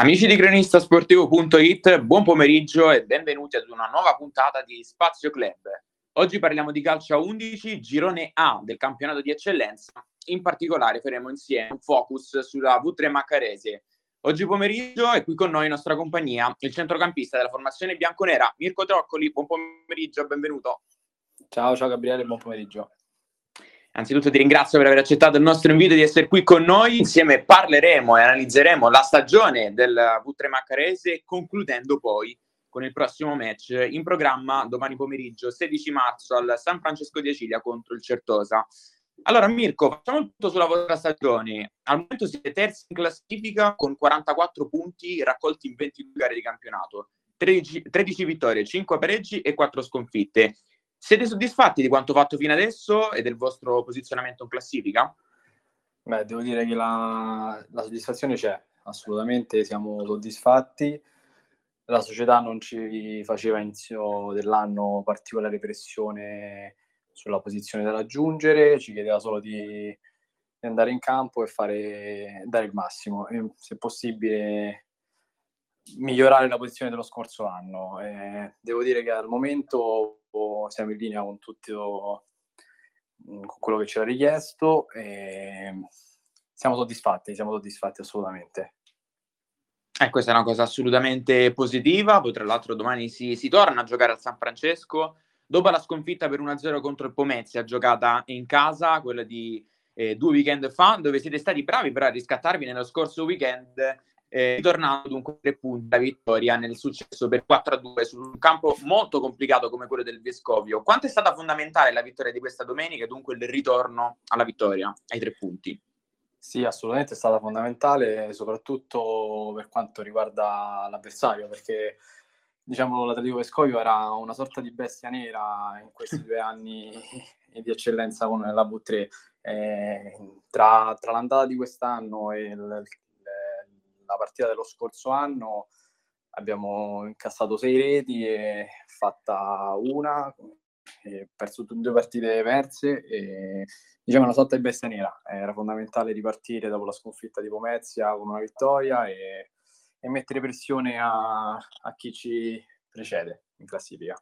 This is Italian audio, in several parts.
Amici di cronistasportivo.it, buon pomeriggio e benvenuti ad una nuova puntata di Spazio Club. Oggi parliamo di calcio a 11, girone A del campionato di eccellenza. In particolare faremo insieme un focus sulla V3 Maccarese. Oggi pomeriggio è qui con noi in nostra compagnia il centrocampista della formazione bianconera Mirko Troccoli. Buon pomeriggio, benvenuto. Ciao, ciao Gabriele, buon pomeriggio. Anzitutto ti ringrazio per aver accettato il nostro invito di essere qui con noi. Insieme parleremo e analizzeremo la stagione del V3 Maccarese, concludendo poi con il prossimo match in programma domani pomeriggio, 16 marzo, al San Francesco di Acilia contro il Certosa. Allora, Mirko, facciamo tutto sulla vostra stagione. Al momento siete terzi in classifica con 44 punti raccolti in 22 gare di campionato, 13, 13 vittorie, 5 pareggi e 4 sconfitte. Siete soddisfatti di quanto fatto fino adesso e del vostro posizionamento in classifica? Beh, devo dire che la, la soddisfazione c'è, assolutamente siamo soddisfatti. La società non ci faceva inizio dell'anno particolare pressione sulla posizione da raggiungere, ci chiedeva solo di, di andare in campo e fare, dare il massimo e se possibile migliorare la posizione dello scorso anno. Eh, devo dire che al momento siamo in linea con tutto mm, con quello che ci era richiesto e siamo soddisfatti, siamo soddisfatti assolutamente. Eh, questa è una cosa assolutamente positiva, poi tra l'altro domani si, si torna a giocare al San Francesco, dopo la sconfitta per 1-0 contro il Pomezia, giocata in casa, quella di eh, due weekend fa, dove siete stati bravi però a riscattarvi nello scorso weekend eh, ritornando dunque tre punti da vittoria nel successo per 4-2 su un campo molto complicato come quello del Vescovio. Quanto è stata fondamentale la vittoria di questa domenica e dunque il ritorno alla vittoria, ai tre punti? Sì, assolutamente è stata fondamentale, soprattutto per quanto riguarda l'avversario, perché diciamo l'Atletico Vescovio era una sorta di bestia nera in questi due anni di eccellenza con la V3. Eh, tra, tra, l'andata di quest'anno e il, la partita dello scorso anno abbiamo incassato sei reti e fatta una, perso due partite perse e diciamo una sorta di bestia nera. Era fondamentale ripartire dopo la sconfitta di Pomezia con una vittoria e, e mettere pressione a, a chi ci precede in classifica.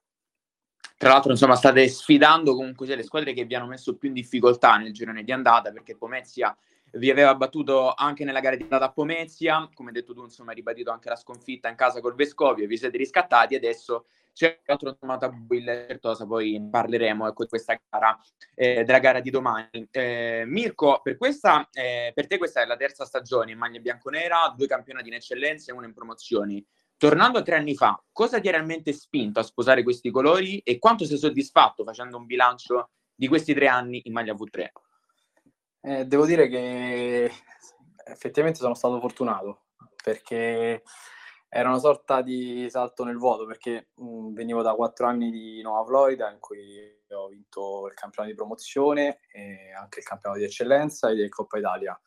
Tra l'altro, insomma, state sfidando comunque le squadre che vi hanno messo più in difficoltà nel girone di andata, perché Pomezia vi aveva battuto anche nella gara di andata a Pomezia, come detto tu, insomma, hai ribadito anche la sconfitta in casa col Vescovio, vi siete riscattati, adesso c'è altro insomma, tabù il Certosa, poi parleremo ecco, di questa gara, eh, della gara di domani. Eh, Mirko, per, questa, eh, per te questa è la terza stagione in maglia bianconera, due campionati in eccellenza e uno in promozioni. Tornando a tre anni fa, cosa ti ha realmente spinto a sposare questi colori e quanto sei soddisfatto facendo un bilancio di questi tre anni in maglia V3? Eh, devo dire che effettivamente sono stato fortunato perché era una sorta di salto nel vuoto perché mh, venivo da quattro anni di Nuova Florida in cui ho vinto il campionato di promozione e anche il campionato di eccellenza e il Coppa Italia.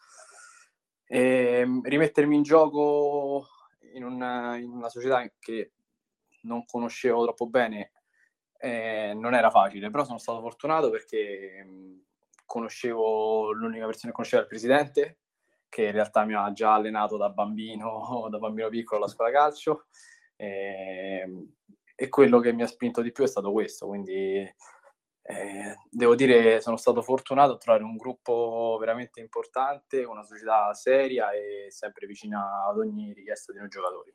E, rimettermi in gioco in una, in una, società che non conoscevo troppo bene eh, non era facile, però sono stato fortunato perché mh, conoscevo, l'unica persona che conosceva il presidente, che in realtà mi ha già allenato da bambino, da bambino piccolo alla scuola calcio. E, ehm, e quello che mi ha spinto di più è stato questo, quindi eh, devo dire sono stato fortunato a trovare un gruppo veramente importante, una società seria e sempre vicina ad ogni richiesta di noi giocatori.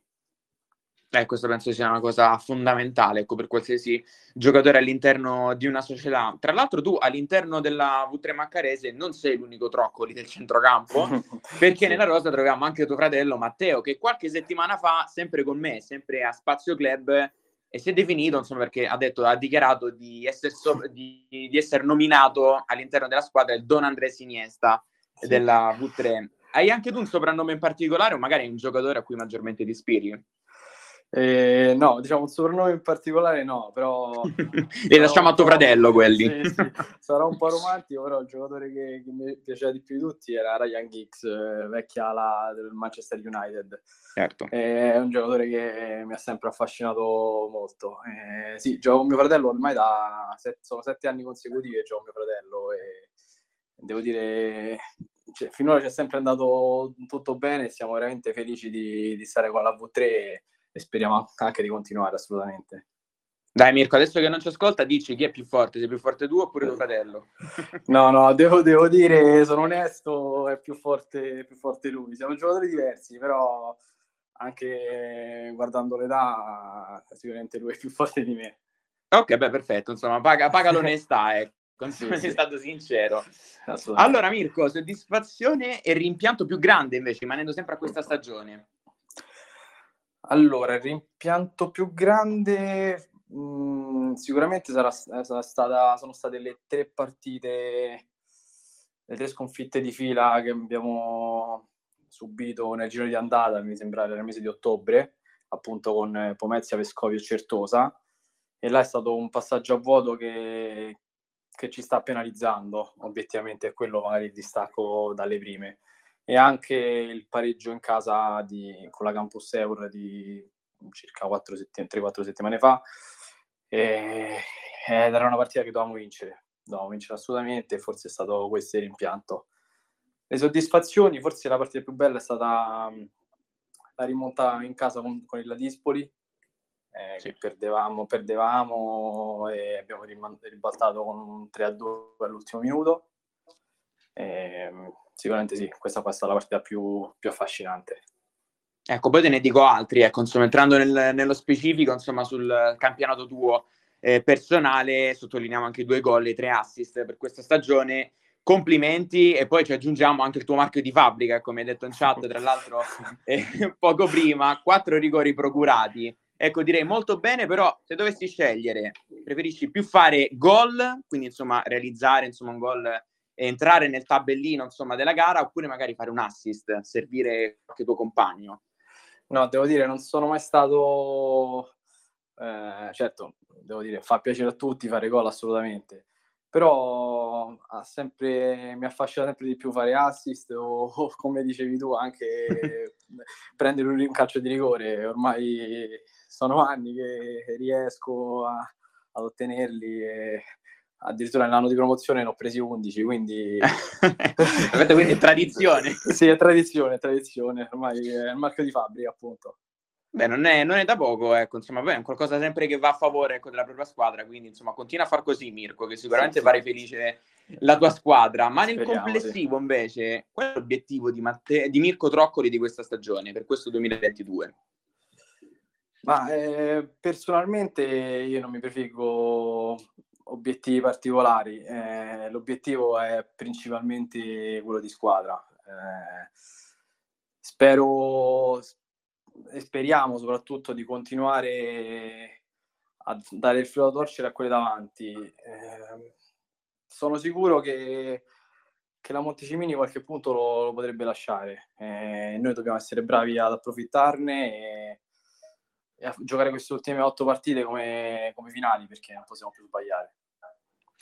Eh, questo penso sia una cosa fondamentale ecco, per qualsiasi giocatore all'interno di una società. Tra l'altro, tu all'interno della V3 Maccarese non sei l'unico troccoli del centrocampo, perché nella rosa troviamo anche tuo fratello Matteo, che qualche settimana fa, sempre con me, sempre a Spazio Club, e si è definito, insomma, perché ha detto, ha dichiarato di essere, so- di, di essere nominato all'interno della squadra il Don Andrea Iniesta sì. della V3. Hai anche tu un soprannome in particolare o magari un giocatore a cui maggiormente ti ispiri? Eh, no, diciamo un soprannome in particolare no, però... Li lasciamo a tuo fratello quelli. Sì, sì. Sarà un po' romantico, però il giocatore che, che, mi piaceva di più di tutti era Ryan Giggs, eh, vecchia ala del Manchester United. Certo. Eh, è un giocatore che mi ha sempre affascinato molto. Eh, sì, gioco con mio fratello ormai da... Set, sono sette anni consecutivi che gioco con mio fratello e devo dire cioè, finora ci è sempre andato tutto bene, siamo veramente felici di, di stare con la V3 e, speriamo anche di continuare assolutamente. Dai Mirko, adesso che non ci ascolta, dici chi è più forte, sei più forte tu oppure tuo fratello? No, no, devo, devo dire, sono onesto, è più forte, più forte lui. Siamo giocatori diversi, però anche guardando l'età, sicuramente lui è più forte di me. Ok, beh, perfetto, insomma, paga, paga l'onestà, ecco. Sì, sei sì. stato sincero. Allora, Mirko, soddisfazione e rimpianto più grande invece, rimanendo sempre a questa stagione. Allora, il rimpianto più grande mh, mm, sicuramente sarà, sarà stata, sono state le tre partite, le tre sconfitte di fila che abbiamo subito nel giro di andata, mi sembra nel mese di ottobre, appunto con Pomezia, Vescovio e Certosa. E là è stato un passaggio a vuoto che, che ci sta penalizzando, obiettivamente è quello magari il distacco dalle prime. E anche il pareggio in casa di, con la Campus Eur di circa 4 settim- 3-4 settimane fa. E, ed era una partita che dovevamo vincere, dovevamo vincere assolutamente, forse è stato questo il rimpianto. Le soddisfazioni, forse la partita più bella è stata la rimonta in casa con, con il Ladispoli, eh, sì. che perdevamo, perdevamo e abbiamo ribaltato con un 3-2 all'ultimo minuto. E, sicuramente sì, questa è stata la partita più, più affascinante. Ecco, poi te ne dico altri, ecco, insomma, entrando nel, nello specifico, insomma, sul campionato tuo eh, personale, sottolineiamo anche due gol e tre assist per questa stagione. Complimenti e poi ci aggiungiamo anche il tuo marchio di fabbrica, come hai detto in chat, tra l'altro eh, poco prima, quattro rigori procurati. Ecco, direi molto bene, però se dovessi scegliere, preferisci più fare gol, quindi insomma realizzare insomma, un gol entrare nel tabellino insomma, della gara, oppure magari fare un assist, servire qualche tuo compagno? No, devo dire, non sono mai stato... Eh, certo, devo dire, fa piacere a tutti fare gol assolutamente, però ha sempre, mi affascina sempre di più fare assist o, o come dicevi tu, anche prendere un calcio di rigore. Ormai sono anni che riesco a, ad ottenerli e addirittura nell'anno di promozione ne ho presi 11, quindi... quindi è tradizione. sì, è tradizione, è tradizione, ormai è il marchio di fabbrica, appunto. Beh, non è, non è da poco, ecco, insomma, beh, è qualcosa sempre che va a favore ecco, della propria squadra, quindi insomma, continua a far così Mirko, che sicuramente sì, farai sì. felice la tua squadra, ma nel Speriamo, complessivo sì. invece, qual è l'obiettivo di, Matte- di Mirko Troccoli di questa stagione, per questo 2022? Ma eh, personalmente io non mi prefiggo obiettivi particolari. Eh, l'obiettivo è principalmente quello di squadra. Eh, spero e speriamo soprattutto di continuare a dare il filo da torcere a quelli davanti. Eh, sono sicuro che, che, la Montecimini qualche punto lo, lo potrebbe lasciare. Eh, noi dobbiamo essere bravi ad approfittarne e, e a giocare queste ultime otto partite come, come finali perché non possiamo più sbagliare.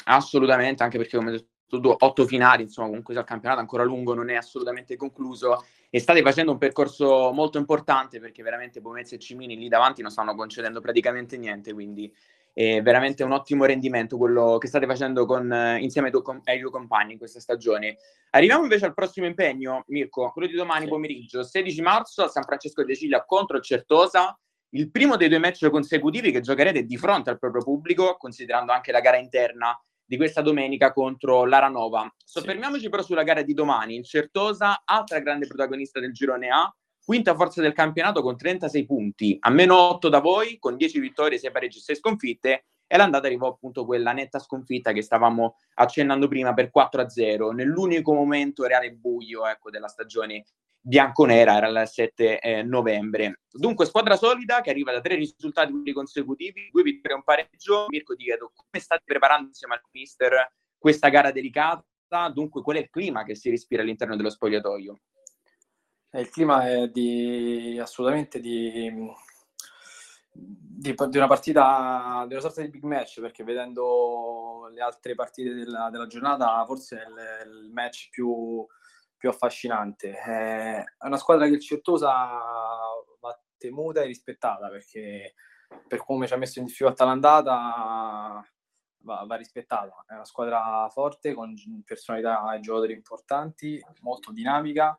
Assolutamente, anche perché come detto tu, otto finali, insomma, comunque il campionato ancora lungo, non è assolutamente concluso e state facendo un percorso molto importante perché veramente Bomezia e Cimini lì davanti non stanno concedendo praticamente niente, quindi è veramente un ottimo rendimento quello che state facendo con, insieme ai, tuoi, compagni in questa stagione. Arriviamo invece al prossimo impegno, Mirko, quello di domani sì. pomeriggio, 16 marzo a San Francesco de Ciglia contro il Certosa, il primo dei due match consecutivi che giocherete di fronte al proprio pubblico, considerando anche la gara interna di questa domenica contro l'Aranova. Soffermiamoci sì. però sulla gara di domani. Il Certosa, altra grande protagonista del girone A, quinta forza del campionato con 36 punti, a meno 8 da voi, con 10 vittorie, 6 pareggi e 6 sconfitte, e l'andata arrivò appunto quella netta sconfitta che stavamo accennando prima per 4-0, nell'unico momento reale buio ecco, della stagione bianconera, era il 7 eh, novembre. Dunque, squadra solida che arriva da tre risultati consecutivi, due vittorie e un pareggio. Mirko, ti chiedo come state preparando insieme al mister questa gara delicata? Dunque, qual è il clima che si respira all'interno dello spogliatoio? Eh, il clima è di, assolutamente di, di, di, una partita, di una sorta di big match, perché vedendo le altre partite della, della giornata, forse è il, il match più, più affascinante. Eh, è una squadra che il Certosa va temuta e rispettata perché per come ci ha messo in difficoltà l'andata va, va, rispettata. È una squadra forte, con personalità e giocatori importanti, molto dinamica,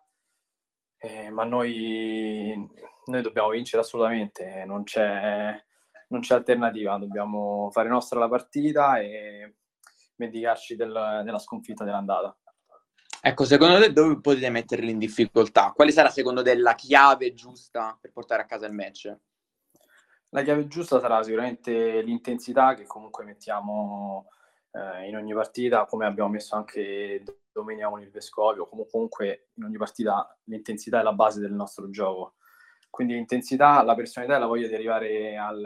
eh, ma noi, noi, dobbiamo vincere assolutamente, non c'è, non c'è, alternativa, dobbiamo fare nostra la partita e vendicarci del, della sconfitta dell'andata. Ecco, secondo te dove potete metterli in difficoltà? Quale sarà secondo te la chiave giusta per portare a casa il match? La chiave giusta sarà sicuramente l'intensità che comunque mettiamo eh, in ogni partita, come abbiamo messo anche domenica con il Vescovio, comunque in ogni partita l'intensità è la base del nostro gioco. Quindi l'intensità, la personalità e la voglia di arrivare al,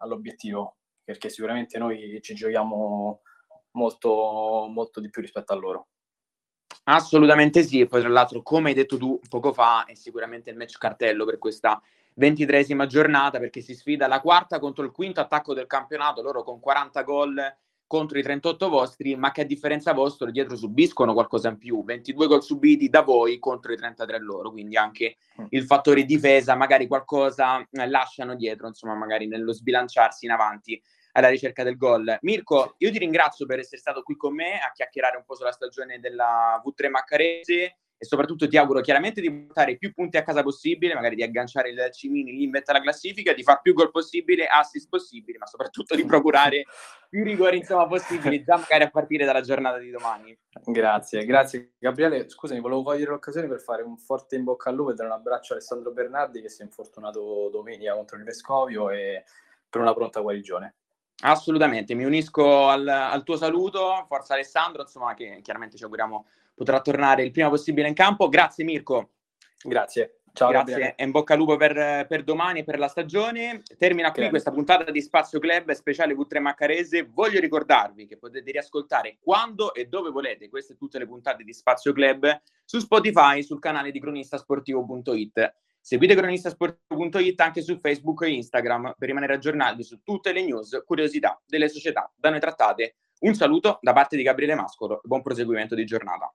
all'obiettivo, perché sicuramente noi ci giochiamo molto, molto di più rispetto a loro. Assolutamente sì, e poi tra l'altro, come hai detto tu poco fa, è sicuramente il match cartello per questa ventitresima giornata perché si sfida la quarta contro il quinto attacco del campionato, loro con 40 gol contro i 38 vostri, ma che a differenza vostra dietro subiscono qualcosa in più, 22 gol subiti da voi contro i 33 loro, quindi anche mm. il fattore difesa, magari qualcosa eh, lasciano dietro, insomma, magari nello sbilanciarsi in avanti alla ricerca del gol. Mirko, io ti ringrazio per essere stato qui con me a chiacchierare un po' sulla stagione della V3 Maccarese e soprattutto ti auguro chiaramente di portare più punti a casa possibile, magari di agganciare il Cimini lì in vetta alla classifica, di fare più gol possibile, assist possibili, ma soprattutto di procurare più rigori insomma possibili già magari a partire dalla giornata di domani. Grazie, grazie Gabriele. Scusami, volevo cogliere l'occasione per fare un forte in bocca al lupo e dare un abbraccio a Alessandro Bernardi che si è infortunato domenica contro il Vescovio e per una pronta guarigione. Assolutamente, mi unisco al, al tuo saluto, forza Alessandro, insomma che chiaramente ci auguriamo potrà tornare il prima possibile in campo. Grazie Mirko. Grazie. Ciao, Grazie Gabriele. e in bocca al lupo per, per, domani e per la stagione. Termina qui Grazie. questa puntata di Spazio Club speciale V3 Maccarese. Voglio ricordarvi che potete riascoltare quando e dove volete queste tutte le puntate di Spazio Club su Spotify, sul canale di cronistasportivo.it. Seguite cronistasportivo.it anche su Facebook e Instagram per rimanere aggiornati su tutte le news, curiosità delle società da noi trattate. Un saluto da parte di Gabriele Mascolo e buon proseguimento di giornata.